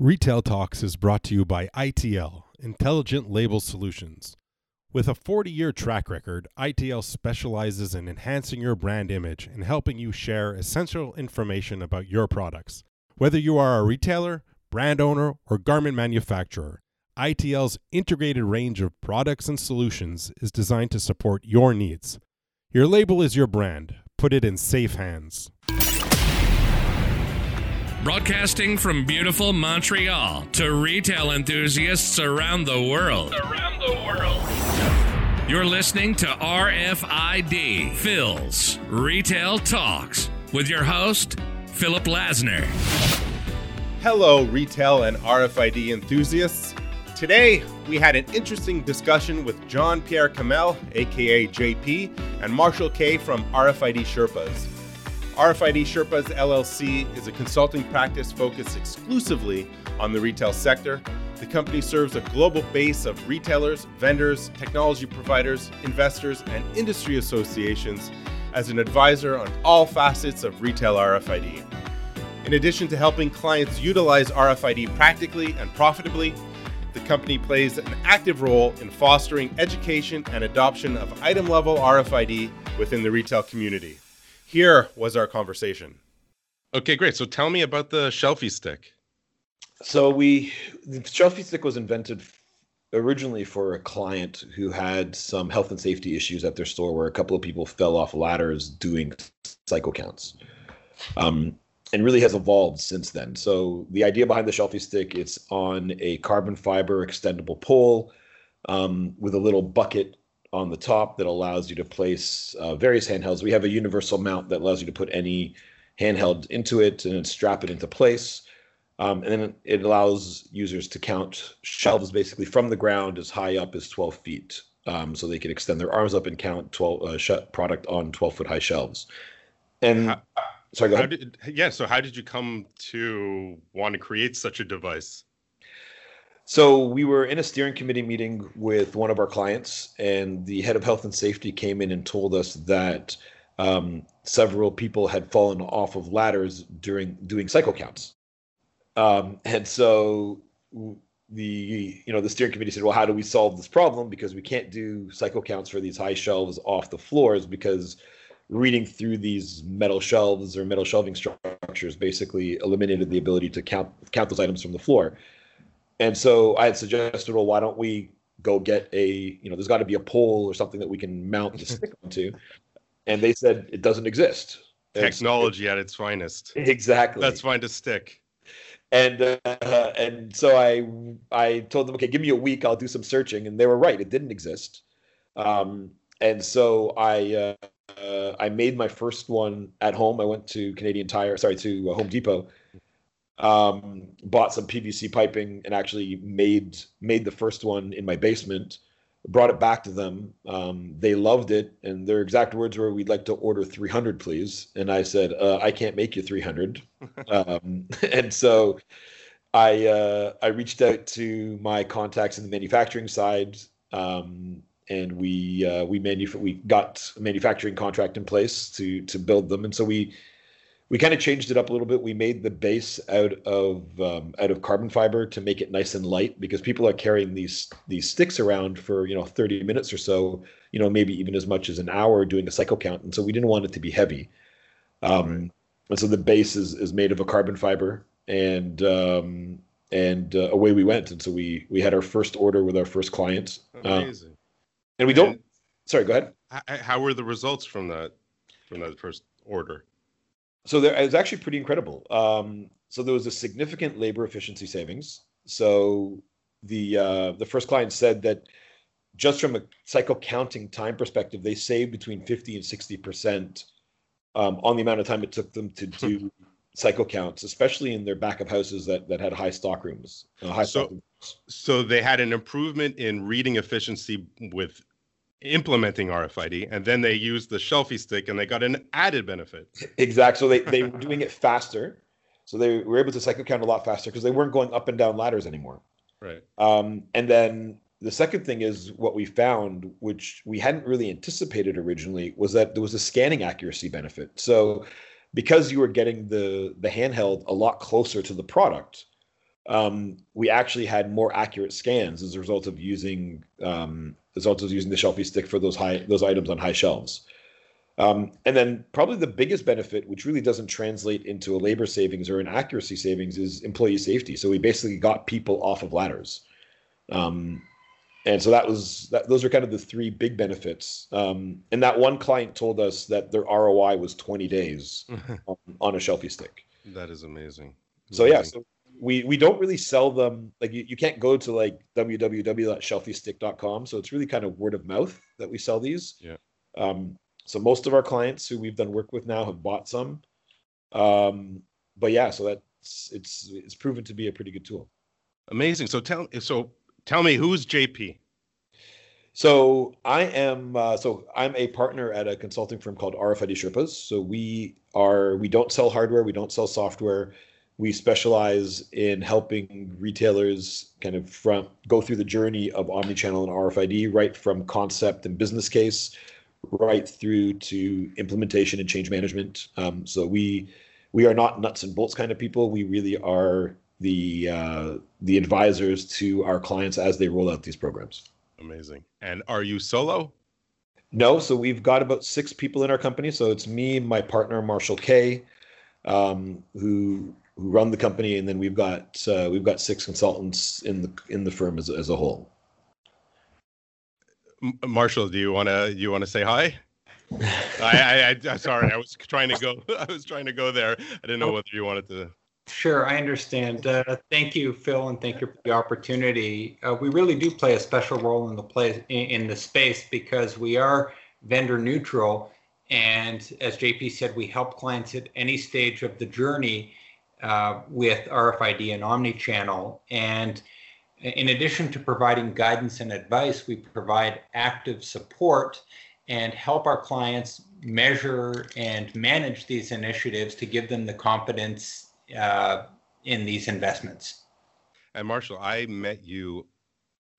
Retail Talks is brought to you by ITL, Intelligent Label Solutions. With a 40 year track record, ITL specializes in enhancing your brand image and helping you share essential information about your products. Whether you are a retailer, brand owner, or garment manufacturer, ITL's integrated range of products and solutions is designed to support your needs. Your label is your brand. Put it in safe hands. Broadcasting from beautiful Montreal to retail enthusiasts around the world. Around the world. You're listening to RFID Phil's Retail Talks with your host, Philip Lasner. Hello, retail and RFID enthusiasts. Today, we had an interesting discussion with John Pierre Kamel, aka JP, and Marshall Kay from RFID Sherpas. RFID Sherpas LLC is a consulting practice focused exclusively on the retail sector. The company serves a global base of retailers, vendors, technology providers, investors, and industry associations as an advisor on all facets of retail RFID. In addition to helping clients utilize RFID practically and profitably, the company plays an active role in fostering education and adoption of item level RFID within the retail community. Here was our conversation. Okay, great. So tell me about the Shelfie stick. So we the Shelfie stick was invented originally for a client who had some health and safety issues at their store where a couple of people fell off ladders doing cycle counts. Um, and really has evolved since then. So the idea behind the Shelfie stick, it's on a carbon fiber extendable pole um, with a little bucket on the top that allows you to place uh, various handhelds. We have a universal mount that allows you to put any handheld into it and strap it into place. Um, and then it allows users to count shelves basically from the ground as high up as 12 feet. Um, so they can extend their arms up and count 12 uh, sh- product on 12 foot high shelves. And how, sorry, go ahead. Did, yeah. So how did you come to want to create such a device? So we were in a steering committee meeting with one of our clients, and the head of health and safety came in and told us that um, several people had fallen off of ladders during doing cycle counts. Um, and so the you know the steering committee said, well, how do we solve this problem? Because we can't do cycle counts for these high shelves off the floors because reading through these metal shelves or metal shelving structures basically eliminated the ability to count count those items from the floor. And so I had suggested, well, why don't we go get a, you know, there's got to be a pole or something that we can mount the stick onto. And they said it doesn't exist. Technology at its finest. Exactly. Let's find a stick. And uh, and so I I told them, okay, give me a week, I'll do some searching, and they were right, it didn't exist. Um, and so I uh, uh, I made my first one at home. I went to Canadian Tire, sorry, to Home Depot, um, bought some PVC piping and actually made made the first one in my basement. Brought it back to them. Um, they loved it, and their exact words were, "We'd like to order 300, please." And I said, uh, "I can't make you 300." um, and so I uh, I reached out to my contacts in the manufacturing side, um, and we uh, we manuf- we got a manufacturing contract in place to to build them, and so we we kind of changed it up a little bit. We made the base out of um, out of carbon fiber to make it nice and light because people are carrying these these sticks around for you know 30 minutes or so, you know maybe even as much as an hour doing a cycle count, and so we didn't want it to be heavy. Um, and so the base is is made of a carbon fiber, and um, and uh, away we went. And so we we had our first order with our first client. Amazing. Uh, and we don't. And sorry, go ahead. How were the results from that from that first order? So there, it was actually pretty incredible. Um, so there was a significant labor efficiency savings. So the uh, the first client said that just from a cycle counting time perspective, they saved between fifty and sixty percent um, on the amount of time it took them to do cycle counts, especially in their back of houses that that had high stock rooms. Uh, high so, stock rooms. so they had an improvement in reading efficiency with implementing RFID, and then they used the Shelfie stick, and they got an added benefit. Exactly. So they they were doing it faster, so they were able to cycle count a lot faster because they weren't going up and down ladders anymore. Right. Um, and then the second thing is what we found, which we hadn't really anticipated originally, was that there was a scanning accuracy benefit. So because you were getting the the handheld a lot closer to the product, um, we actually had more accurate scans as a result of using um, as also using the shelfie stick for those high those items on high shelves. Um, and then probably the biggest benefit, which really doesn't translate into a labor savings or an accuracy savings, is employee safety. So we basically got people off of ladders. Um, and so that was that, those are kind of the three big benefits. Um, and that one client told us that their ROI was 20 days on, on, a shelfie stick. That is amazing. So yeah, so we we don't really sell them like you, you can't go to like www.shelfystick.com So it's really kind of word of mouth that we sell these. Yeah. Um, so most of our clients who we've done work with now have bought some. Um, but yeah, so that's it's it's proven to be a pretty good tool. Amazing. So tell so tell me who's JP. So I am uh, so I'm a partner at a consulting firm called RFID Sherpas. So we are we don't sell hardware, we don't sell software. We specialize in helping retailers kind of from go through the journey of omnichannel and RFID, right from concept and business case right through to implementation and change management. Um, so we we are not nuts and bolts kind of people. We really are the uh, the advisors to our clients as they roll out these programs. Amazing. And are you solo? No, so we've got about six people in our company. So it's me, my partner Marshall Kay, um, who who run the company, and then we've got uh, we've got six consultants in the in the firm as as a whole. Marshall, do you want to you want to say hi? I, I, I, sorry, I was trying to go. I was trying to go there. I didn't know whether you wanted to. Sure, I understand. Uh, thank you, Phil, and thank you for the opportunity. Uh, we really do play a special role in the place in, in the space because we are vendor neutral, and as JP said, we help clients at any stage of the journey uh, with RFID and omnichannel. And in addition to providing guidance and advice, we provide active support and help our clients measure and manage these initiatives to give them the confidence uh, in these investments. And Marshall, I met you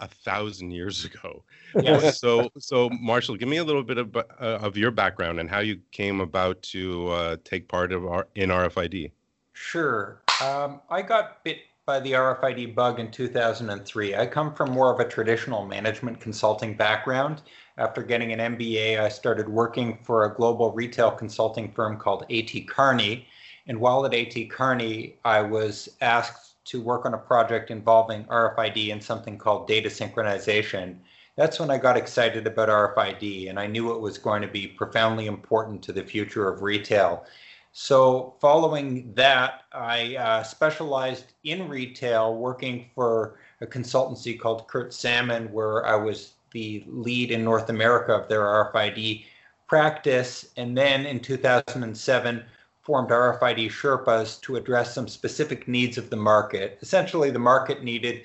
a thousand years ago. Yes. so, so Marshall, give me a little bit of uh, of your background and how you came about to uh, take part of our in RFID. Sure. Um, I got bit by the RFID bug in 2003. I come from more of a traditional management consulting background. After getting an MBA, I started working for a global retail consulting firm called AT Kearney. And while at AT Kearney, I was asked to work on a project involving RFID and something called data synchronization. That's when I got excited about RFID, and I knew it was going to be profoundly important to the future of retail. So, following that, I uh, specialized in retail, working for a consultancy called Kurt Salmon, where I was the lead in North America of their RFID practice. And then in 2007, formed RFID Sherpas to address some specific needs of the market. Essentially, the market needed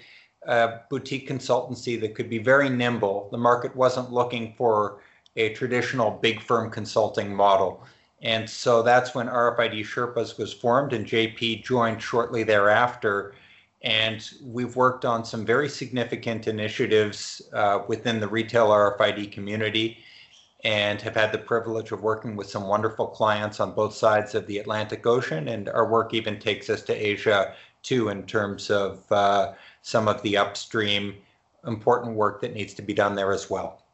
a boutique consultancy that could be very nimble. The market wasn't looking for a traditional big firm consulting model. And so that's when RFID Sherpas was formed, and JP joined shortly thereafter. And we've worked on some very significant initiatives uh, within the retail RFID community and have had the privilege of working with some wonderful clients on both sides of the Atlantic Ocean. And our work even takes us to Asia too, in terms of uh, some of the upstream important work that needs to be done there as well.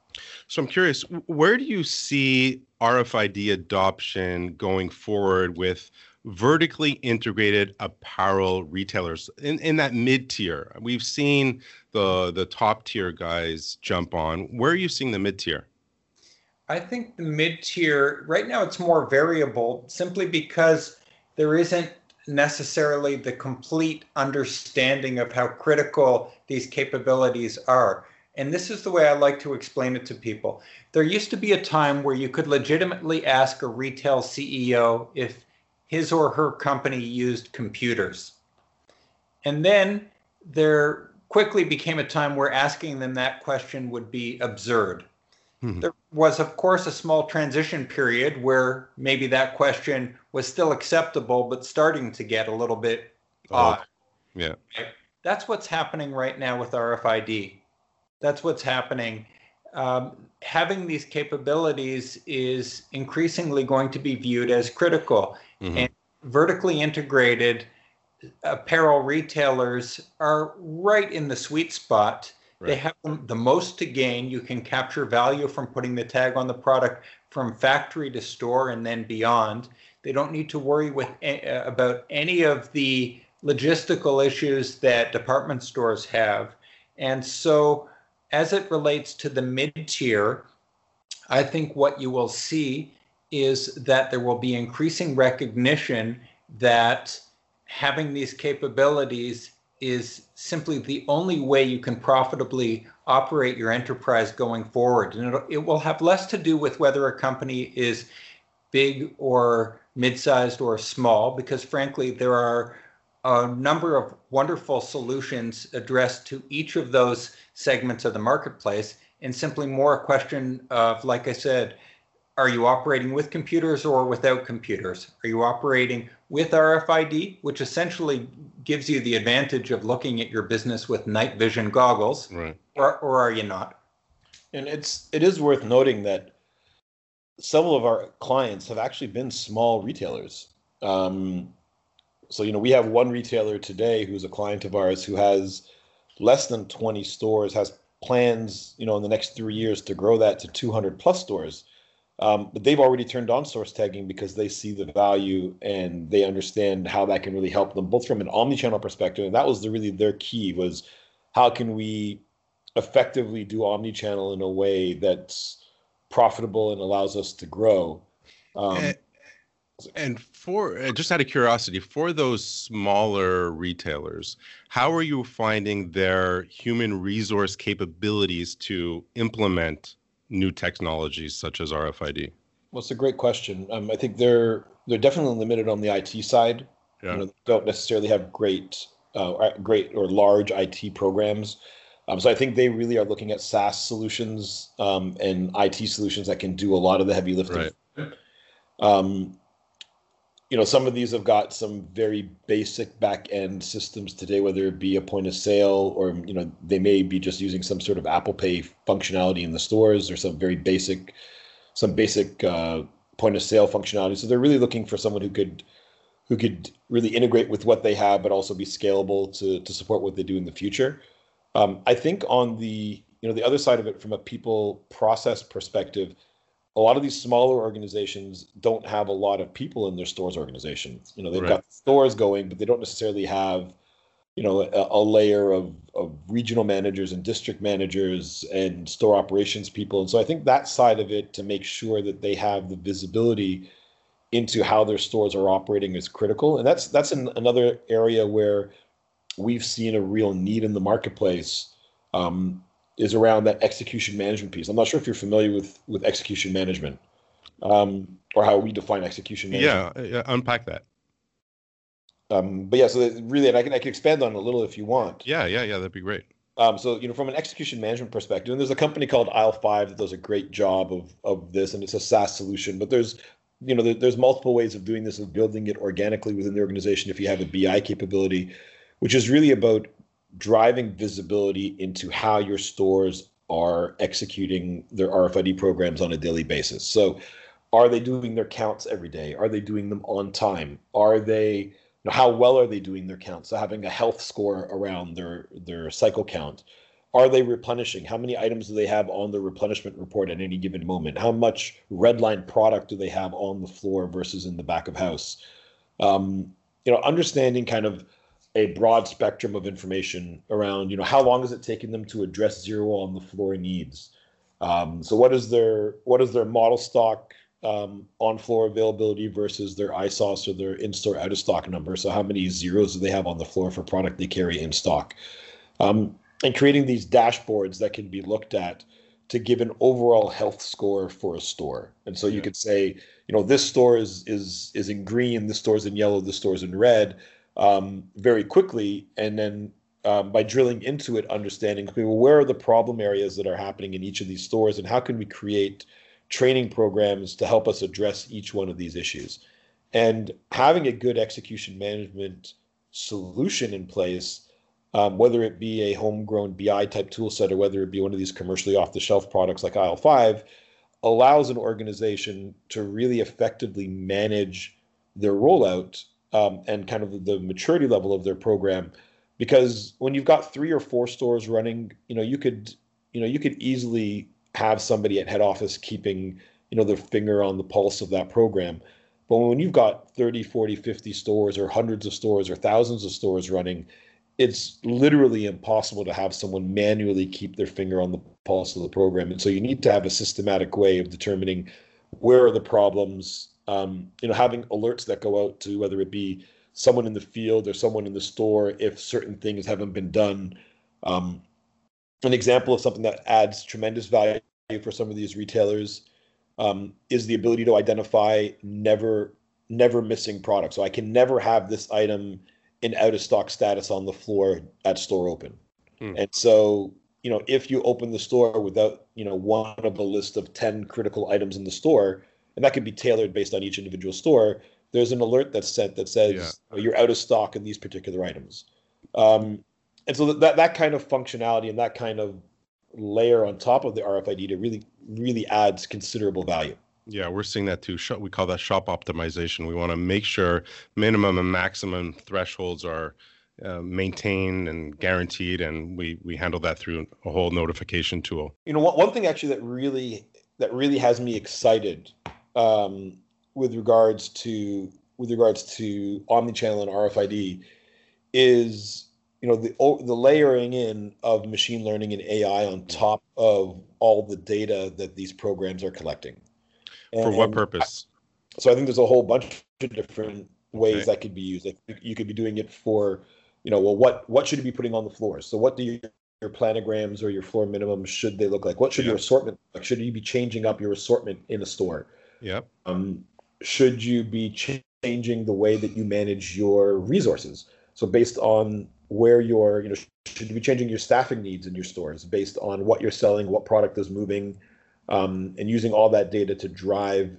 So I'm curious, where do you see RFID adoption going forward with vertically integrated apparel retailers in, in that mid tier? We've seen the the top tier guys jump on. Where are you seeing the mid tier? I think the mid tier right now it's more variable simply because there isn't necessarily the complete understanding of how critical these capabilities are. And this is the way I like to explain it to people. There used to be a time where you could legitimately ask a retail CEO if his or her company used computers. And then there quickly became a time where asking them that question would be absurd. Mm-hmm. There was, of course, a small transition period where maybe that question was still acceptable, but starting to get a little bit oh, odd. Yeah. That's what's happening right now with RFID. That's what's happening. Um, having these capabilities is increasingly going to be viewed as critical. Mm-hmm. And vertically integrated apparel retailers are right in the sweet spot. Right. They have the most to gain. You can capture value from putting the tag on the product from factory to store and then beyond. They don't need to worry with uh, about any of the logistical issues that department stores have. And so, as it relates to the mid tier, I think what you will see is that there will be increasing recognition that having these capabilities is simply the only way you can profitably operate your enterprise going forward. And it, it will have less to do with whether a company is big or mid-sized or small, because frankly, there are a number of wonderful solutions addressed to each of those segments of the marketplace, and simply more a question of, like I said, are you operating with computers or without computers? Are you operating with RFID, which essentially gives you the advantage of looking at your business with night vision goggles, right. or, or are you not? And it's it is worth noting that several of our clients have actually been small retailers. Um, so you know we have one retailer today who's a client of ours who has less than 20 stores, has plans you know in the next three years to grow that to 200 plus stores um, but they've already turned on source tagging because they see the value and they understand how that can really help them, both from an omni-channel perspective. And that was the, really their key was how can we effectively do omni-channel in a way that's profitable and allows us to grow. Um, and for uh, just out of curiosity, for those smaller retailers, how are you finding their human resource capabilities to implement new technologies such as RFID? Well, it's a great question. Um, I think they're they're definitely limited on the IT side. Yeah. You know, don't necessarily have great uh, great or large IT programs. Um, so I think they really are looking at SaaS solutions um, and IT solutions that can do a lot of the heavy lifting. Right. Um, you know, some of these have got some very basic back end systems today, whether it be a point of sale or, you know, they may be just using some sort of Apple Pay functionality in the stores or some very basic, some basic uh, point of sale functionality. So they're really looking for someone who could, who could really integrate with what they have, but also be scalable to, to support what they do in the future. Um, I think on the, you know, the other side of it from a people process perspective, a lot of these smaller organizations don't have a lot of people in their stores organizations. You know, they've right. got stores going, but they don't necessarily have, you know, a, a, layer of, of regional managers and district managers and store operations people. And so I think that side of it to make sure that they have the visibility into how their stores are operating is critical. And that's that's an, another area where we've seen a real need in the marketplace. Um, is around that execution management piece. I'm not sure if you're familiar with with execution management um, or how we define execution management. Yeah, yeah unpack that. Um, but yeah, so really, and I can I can expand on it a little if you want. Yeah, yeah, yeah, that'd be great. Um, so you know, from an execution management perspective, and there's a company called Aisle Five that does a great job of of this, and it's a SaaS solution. But there's you know, there, there's multiple ways of doing this, of building it organically within the organization. If you have a BI capability, which is really about driving visibility into how your stores are executing their RFID programs on a daily basis. So, are they doing their counts every day? Are they doing them on time? Are they, you know, how well are they doing their counts? So, having a health score around their their cycle count. Are they replenishing? How many items do they have on the replenishment report at any given moment? How much redline product do they have on the floor versus in the back of house? Um, you know, understanding kind of a broad spectrum of information around you know how long is it taking them to address zero on the floor needs? Um, so what is their what is their model stock um, on floor availability versus their ISOS or their in-store out of stock number? So how many zeros do they have on the floor for product they carry in stock? Um, and creating these dashboards that can be looked at to give an overall health score for a store. And so you could say you know this store is is is in green this store is in yellow this store is in red um, very quickly, and then um, by drilling into it, understanding well, where are the problem areas that are happening in each of these stores, and how can we create training programs to help us address each one of these issues. And having a good execution management solution in place, um, whether it be a homegrown BI type tool set or whether it be one of these commercially off the shelf products like Aisle 5, allows an organization to really effectively manage their rollout um, and kind of the maturity level of their program. Because when you've got three or four stores running, you know, you could, you know, you could easily have somebody at head office keeping, you know, their finger on the pulse of that program. But when you've got 30, 40, 50 stores or hundreds of stores or thousands of stores running, it's literally impossible to have someone manually keep their finger on the pulse of the program. And so you need to have a systematic way of determining where are the problems, um, you know, having alerts that go out to whether it be someone in the field or someone in the store if certain things haven't been done. Um, an example of something that adds tremendous value for some of these retailers um, is the ability to identify never never missing products. So I can never have this item in out of stock status on the floor at store open. Hmm. And so, you know, if you open the store without, you know, one of a list of 10 critical items in the store, and that can be tailored based on each individual store, there's an alert that's sent that says yeah. oh, you're out of stock in these particular items. Um, and so that that kind of functionality and that kind of layer on top of the RFID to really really adds considerable value. Yeah, we're seeing that too. We call that shop optimization. We want to make sure minimum and maximum thresholds are uh, maintained and guaranteed, and we we handle that through a whole notification tool. You know, one, one thing actually that really that really has me excited um, with regards to with regards to omnichannel and RFID is you know the the layering in of machine learning and AI on top of all the data that these programs are collecting. And, For what purpose? so I think there's a whole bunch of different ways okay. that could be used. Like you could be doing it for, you know, well, what what should you be putting on the floor? So what do you, your planograms or your floor minimums should they look like? What should your assortment like? Should you be changing up your assortment in a store? Yep. Um, should you be changing the way that you manage your resources? So based on where you're, you know, should you be changing your staffing needs in your stores based on what you're selling, what product is moving, um, and using all that data to drive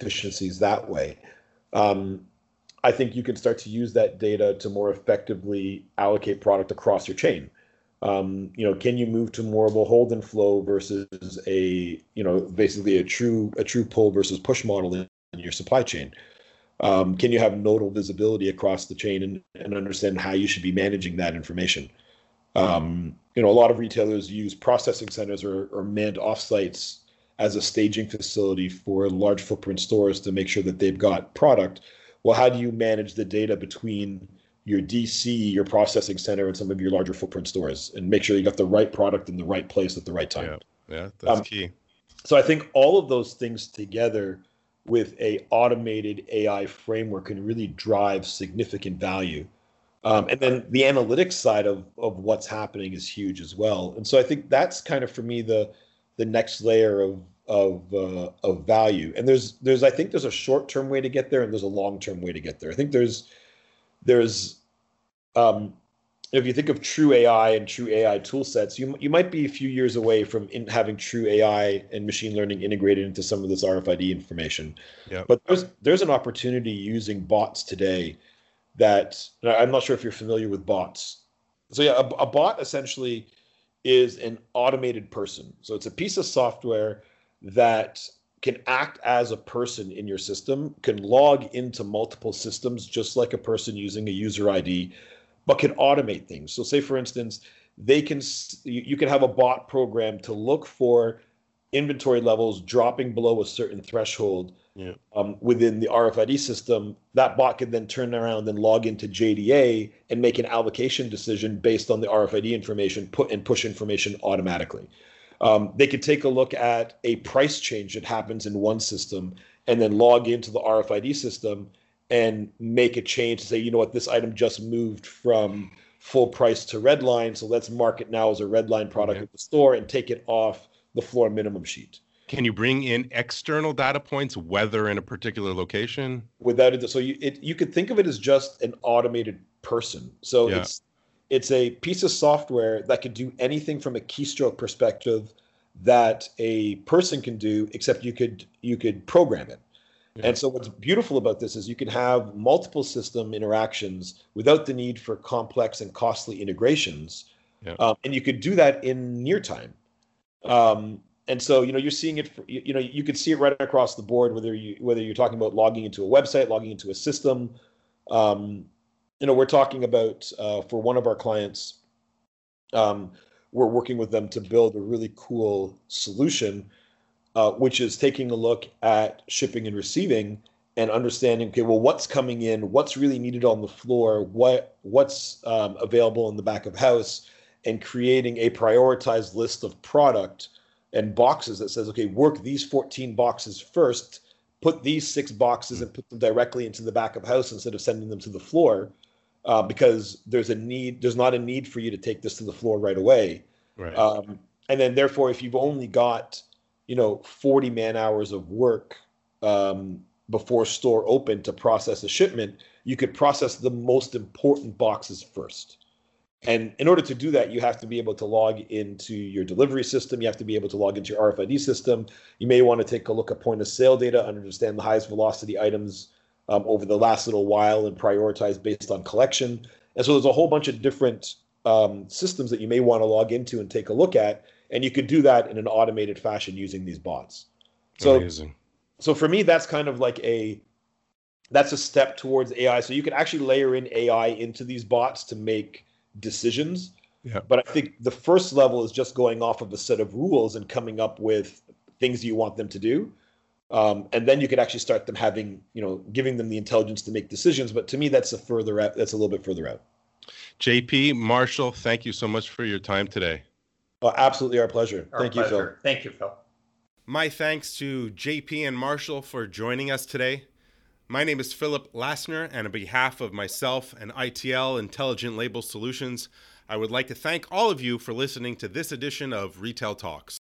efficiencies that way. Um, I think you can start to use that data to more effectively allocate product across your chain. Um, you know, can you move to more of a hold and flow versus a, you know, basically a true a true pull versus push model in, in your supply chain? Um, can you have nodal visibility across the chain and, and understand how you should be managing that information? Um, you know, a lot of retailers use processing centers or, or manned offsites as a staging facility for large footprint stores to make sure that they've got product. Well, how do you manage the data between your DC, your processing center, and some of your larger footprint stores, and make sure you got the right product in the right place at the right time? Yeah, yeah that's um, key. So I think all of those things together with a automated AI framework can really drive significant value. Um, and then the analytics side of of what's happening is huge as well. And so I think that's kind of for me the the next layer of of uh, of value. And there's there's I think there's a short term way to get there, and there's a long term way to get there. I think there's there's um, if you think of true AI and true AI tool sets, you you might be a few years away from in having true AI and machine learning integrated into some of this RFID information. Yeah. But there's there's an opportunity using bots today that I'm not sure if you're familiar with bots. So yeah, a, a bot essentially is an automated person. So it's a piece of software that can act as a person in your system, can log into multiple systems just like a person using a user ID but can automate things. So, say for instance, they can you, can have a bot program to look for inventory levels dropping below a certain threshold yeah. um, within the RFID system. That bot can then turn around and log into JDA and make an allocation decision based on the RFID information, put and push information automatically. Um, they could take a look at a price change that happens in one system and then log into the RFID system and make a change to say, you know what, this item just moved from full price to red line, so let's mark it now as a red line product okay. at the store and take it off the floor minimum sheet. Can you bring in external data points, whether in a particular location? Without it, so you it, you could think of it as just an automated person. So yeah. it's it's a piece of software that could do anything from a keystroke perspective that a person can do, except you could you could program it. Yeah. And so what's beautiful about this is you can have multiple system interactions without the need for complex and costly integrations. Yeah. Um, and you could do that in near time. Um, and so you know you're seeing it. For, you, you, know you could see it right across the board, whether you whether you're talking about logging into a website, logging into a system, Um, you know, we're talking about uh, for one of our clients, um, we're working with them to build a really cool solution, uh, which is taking a look at shipping and receiving and understanding okay well what's coming in what's really needed on the floor what what's um, available in the back of house and creating a prioritized list of product and boxes that says okay work these 14 boxes first put these six boxes and put them directly into the back of house instead of sending them to the floor uh, because there's a need there's not a need for you to take this to the floor right away. Right. um, and then therefore if you've only got you know 40 man hours of work um, before store open to process a shipment you could process the most important boxes first. And in order to do that you have to be able to log into your delivery system. You have to be able to log into your rfid system. You may want to take a look at point of sale data understand the highest velocity items um, over the last little while and prioritize based on collection. And so there's a whole bunch of different um, systems that you may want to log into and take a look at and you could do that in an automated fashion using these bots. So Amazing. so for me that's kind of like a that's a step towards ai so you can actually layer in ai into these bots to make decisions. Yeah. but i think the first level is just going off of a set of rules and coming up with things you want them to do um, and then you could actually start them having you know giving them the intelligence to make decisions but to me that's a further out that's a little bit further out JP, Marshall, thank you so much for your time today. Oh, absolutely our pleasure Our thank you phil. Thank you, Phil. My thanks to JP and Marshall for joining us today. My name is Philip Lassner, and on behalf of myself and ITL Intelligent Label Solutions, I would like to thank all of you for listening to this edition of Retail Talks.